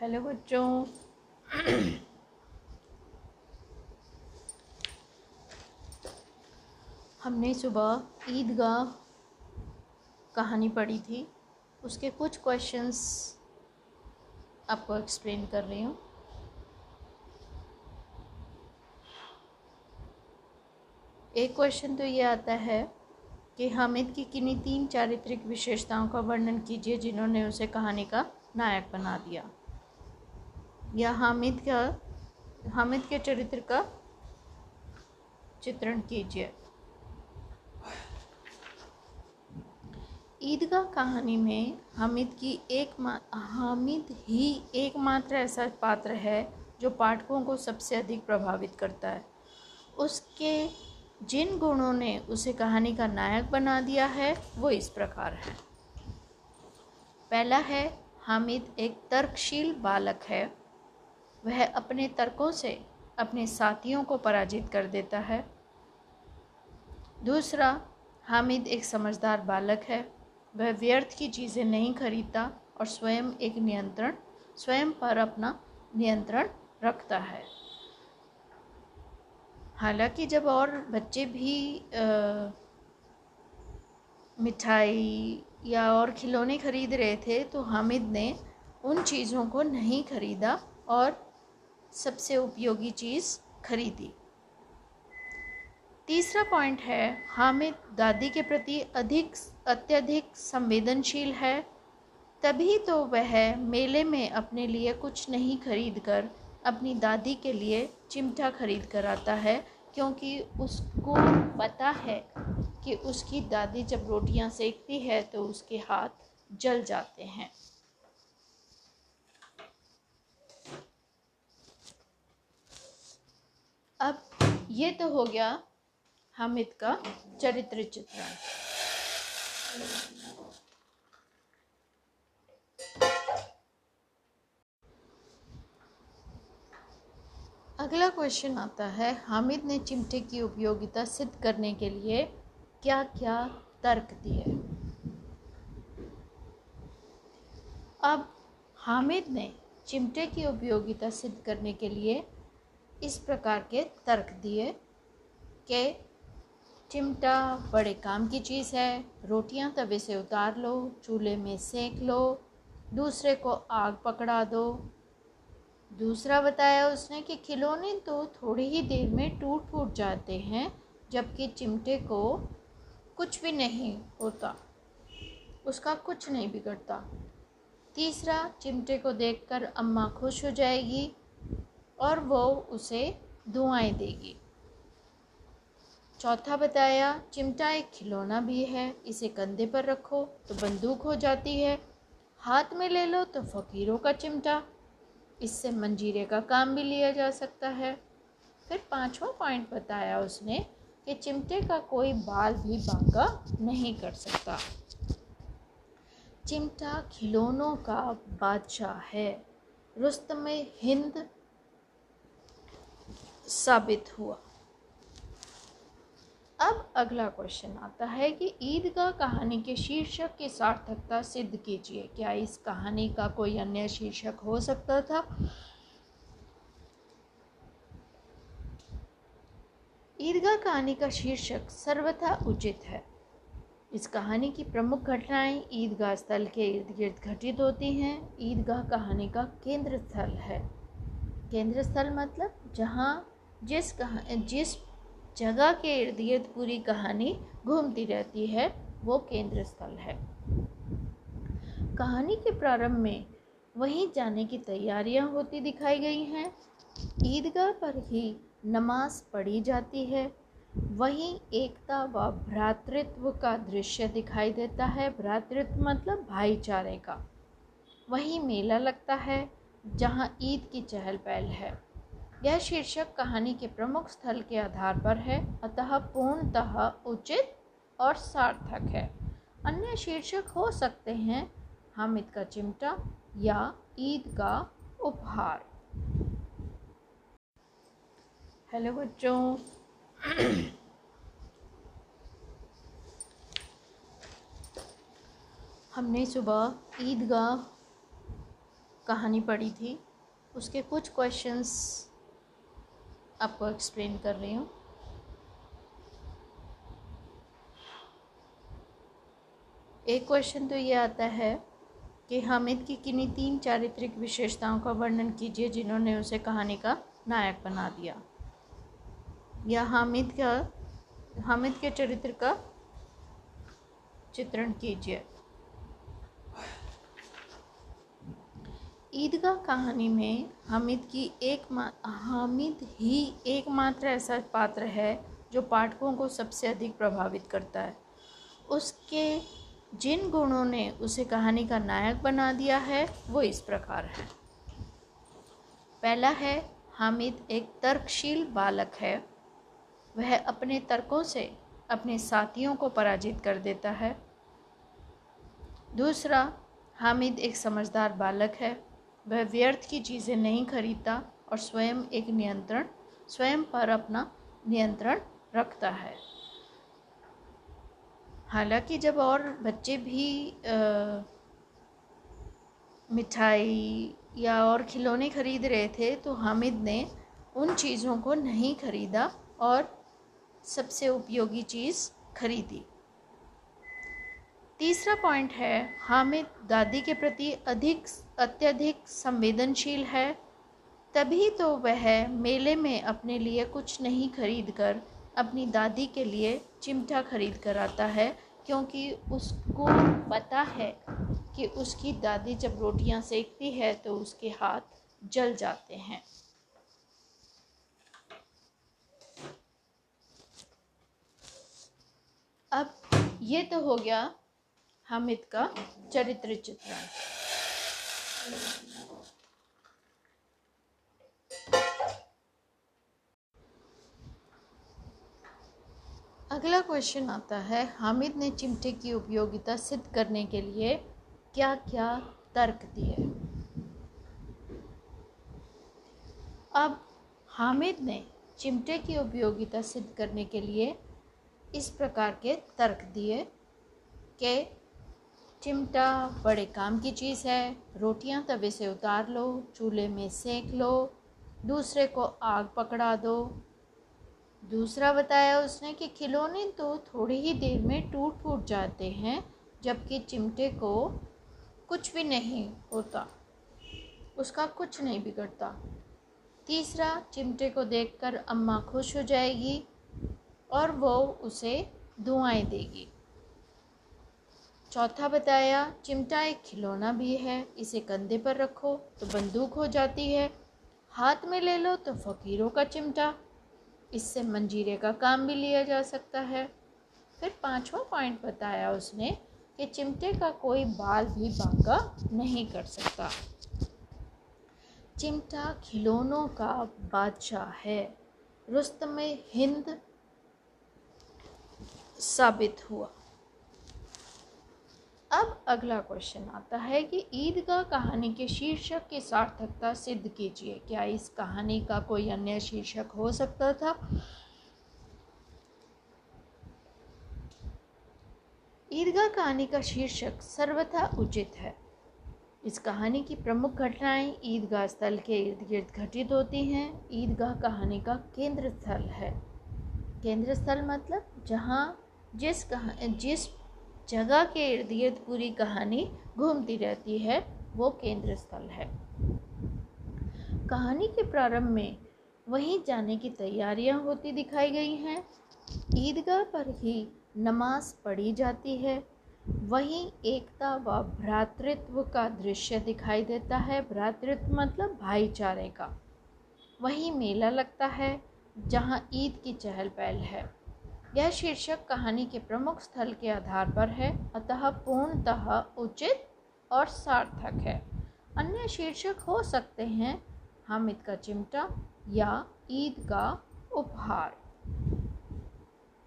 Hello बच्चों। हमने सुबह ईदगाह कहानी पढ़ी थी। उसके कुछ क्वेश्चंस आपको एक्सप्लेन कर रही हूँ। एक क्वेश्चन तो ये आता है कि हामिद की किन्हीं तीन चारित्रिक विशेषताओं का वर्णन कीजिए जिन्होंने उसे कहानी का नायक बना दिया। या हामिद का, हामिद के चरित्र का चित्रण कीजिए। ईदगाह कहानी में हामिद की एक हामिद ही एकमात्र ऐसा पात्र है जो पाठकों को सबसे अधिक प्रभावित करता है। उसके जिन गुणों ने उसे कहानी का नायक बना दिया है, वो इस प्रकार है। पहला है, हामिद एक तर्कशील बालक है। वह अपने तर्कों से अपने साथियों को पराजित कर देता है। दूसरा हामिद एक समझदार बालक है। वह व्यर्थ की चीज़ें नहीं खरीदता और स्वयं एक नियंत्रण स्वयं पर अपना नियंत्रण रखता है। हालाँकि जब और बच्चे भी आ, मिठाई या और खिलौने खरीद रहे थे तो हामिद ने उन चीज़ों को नहीं खरीदा और सबसे उपयोगी चीज़ खरीदी। तीसरा पॉइंट है, हामिद दादी के प्रति अधिक अत्यधिक संवेदनशील है, तभी तो वह मेले में अपने लिए कुछ नहीं खरीद कर अपनी दादी के लिए चिमटा खरीद कर आता है, क्योंकि उसको पता है कि उसकी दादी जब रोटियाँ सेकती है तो उसके हाथ जल जाते हैं। अब ये तो हो गया हामिद का चरित्र चित्रण। अगला क्वेश्चन आता है, हामिद ने चिमटे की उपयोगिता सिद्ध करने के लिए क्या क्या तर्क दिए? अब हामिद ने चिमटे की उपयोगिता सिद्ध करने के लिए इस प्रकार के तर्क दिए कि चिमटा बड़े काम की चीज़ है। रोटियाँ तवे से उतार लो, चूल्हे में सेक लो, दूसरे को आग पकड़ा दो। दूसरा बताया उसने कि खिलौने तो थोड़ी ही देर में टूट फूट जाते हैं, जबकि चिमटे को कुछ भी नहीं होता, उसका कुछ नहीं बिगड़ता। तीसरा, चिमटे को देखकर अम्मा खुश हो जाएगी। और वो उसे दुआएँ देगी। चौथा बताया, चिमटा एक खिलौना भी है, इसे कंधे पर रखो तो बंदूक हो जाती है। हाथ में ले लो तो फ़कीरों का चिमटा। इससे मंजीरे का काम भी लिया जा सकता है। फिर पांचवा पॉइंट बताया उसने कि चिमटे का कोई बाल भी बांका नहीं कर सकता। चिमटा खिलौनों का बादशाह है। रुस्तम हिंद साबित हुआ। अब अगला क्वेश्चन आता है कि ईदगाह कहानी के शीर्षक की सार्थकता सिद्ध कीजिए। क्या इस कहानी का कोई अन्य शीर्षक हो सकता था? ईदगाह कहानी का शीर्षक सर्वथा उचित है। इस कहानी की प्रमुख घटनाएँ ईदगाह स्थल के इर्द गिर्द घटित होती हैं। ईदगाह कहानी का केंद्र स्थल है। केंद्र स्थल मतलब जहाँ जिस कहा, जिस जगह के इर्द गिर्द पूरी कहानी घूमती रहती है, वो केंद्र स्थल है। कहानी के प्रारंभ में वहीं जाने की तैयारियाँ होती दिखाई गई हैं। ईदगाह पर ही नमाज़ पढ़ी जाती है। वहीं एकता व भ्रातृत्व का दृश्य दिखाई देता है। भ्रातृत्व मतलब भाईचारे का। वहीं मेला लगता है, जहाँ ईद की चहल पहल है। यह शीर्षक कहानी के प्रमुख स्थल के आधार पर है, अतः पूर्णतः उचित और सार्थक है। अन्य शीर्षक हो सकते हैं, हामिद का चिमटा या ईद का उपहार। हेलो बच्चों। हमने सुबह ईदगाह कहानी पढ़ी थी। उसके कुछ क्वेश्चंस आपको एक्सप्लेन कर रही हूँ। एक क्वेश्चन तो ये आता है कि हामिद की किन्हीं तीन चारित्रिक विशेषताओं का वर्णन कीजिए जिन्होंने उसे कहानी का नायक बना दिया। या हामिद का हामिद के चरित्र का चित्रण कीजिए। ईदगाह कहानी में हामिद की एक हामिद ही एकमात्र ऐसा पात्र है जो पाठकों को सबसे अधिक प्रभावित करता है। उसके जिन गुणों ने उसे कहानी का नायक बना दिया है, वो इस प्रकार है। पहला है, हामिद एक तर्कशील बालक है। वह अपने तर्कों से अपने साथियों को पराजित कर देता है। दूसरा, हामिद एक समझदार बालक है। वह व्यर्थ की चीज़ें नहीं खरीदता और स्वयं एक नियंत्रण स्वयं पर अपना नियंत्रण रखता है। हालाँकि जब और बच्चे भी आ, मिठाई या और खिलौने खरीद रहे थे तो हामिद ने उन चीज़ों को नहीं खरीदा और सबसे उपयोगी चीज़ खरीदी। तीसरा पॉइंट है, हामिद दादी के प्रति अधिक अत्यधिक संवेदनशील है, तभी तो वह मेले में अपने लिए कुछ नहीं खरीद कर अपनी दादी के लिए चिमटा खरीद कर आता है, क्योंकि उसको पता है कि उसकी दादी जब रोटियाँ सेकती है तो उसके हाथ जल जाते हैं। अब ये तो हो गया हामिद का चरित्र चित्रण अगला क्वेश्चन आता है हामिद ने चिमटे की उपयोगिता सिद्ध करने के लिए क्या क्या तर्क दिए? अब हामिद ने चिमटे की उपयोगिता सिद्ध करने के लिए इस प्रकार के तर्क दिए कि चिमटा, बड़े काम की चीज़ है। रोटियाँ तवे से उतार लो, चूल्हे में सेक लो, दूसरे को आग पकड़ा दो। दूसरा बताया उसने कि खिलौने तो थोड़ी ही देर में टूट फूट जाते हैं, जबकि चिमटे को कुछ भी नहीं होता। उसका कुछ नहीं बिगड़ता। तीसरा, चिमटे को देखकर अम्मा खुश हो जाएगी और वो उसे दुआएँ देगी। चौथा बताया, चिमटा एक खिलौना भी है, इसे कंधे पर रखो तो बंदूक हो जाती है। हाथ में ले लो तो फ़कीरों का चिमटा। इससे मंजीरे का काम भी लिया जा सकता है। फिर पांचवा पॉइंट बताया उसने कि चिमटे का कोई बाल भी बांका नहीं कर सकता। चिमटा खिलौनों का बादशाह है। रुस्त में हिंद साबित हुआ। अगला क्वेश्चन आता है कि ईदगाह कहानी के शीर्षक की सार्थकता सिद्ध कीजिए। क्या इस कहानी का कोई अन्य शीर्षक हो सकता था? ईदगाह कहानी का शीर्षक सर्वथा उचित है। इस कहानी की प्रमुख घटनाएँ ईदगाह स्थल के इर्द गिर्द घटित होती हैं। ईदगाह कहानी का केंद्र स्थल है। केंद्र स्थल मतलब जहाँ जिस कहा, जिस जगह के इर्द गिर्द पूरी कहानी घूमती रहती है, वो केंद्र स्थल है। कहानी के प्रारंभ में वहीं जाने की तैयारियाँ होती दिखाई गई हैं। ईदगाह पर ही नमाज़ पढ़ी जाती है। वहीं एकता व भ्रातृत्व का दृश्य दिखाई देता है, भ्रातृत्व मतलब भाईचारे का। वहीं मेला लगता है, जहाँ ईद की चहल पहल है। यह शीर्षक कहानी के प्रमुख स्थल के आधार पर है, अतः पूर्णतः उचित और सार्थक है। अन्य शीर्षक हो सकते हैं, हामिद का चिमटा या ईद का उपहार।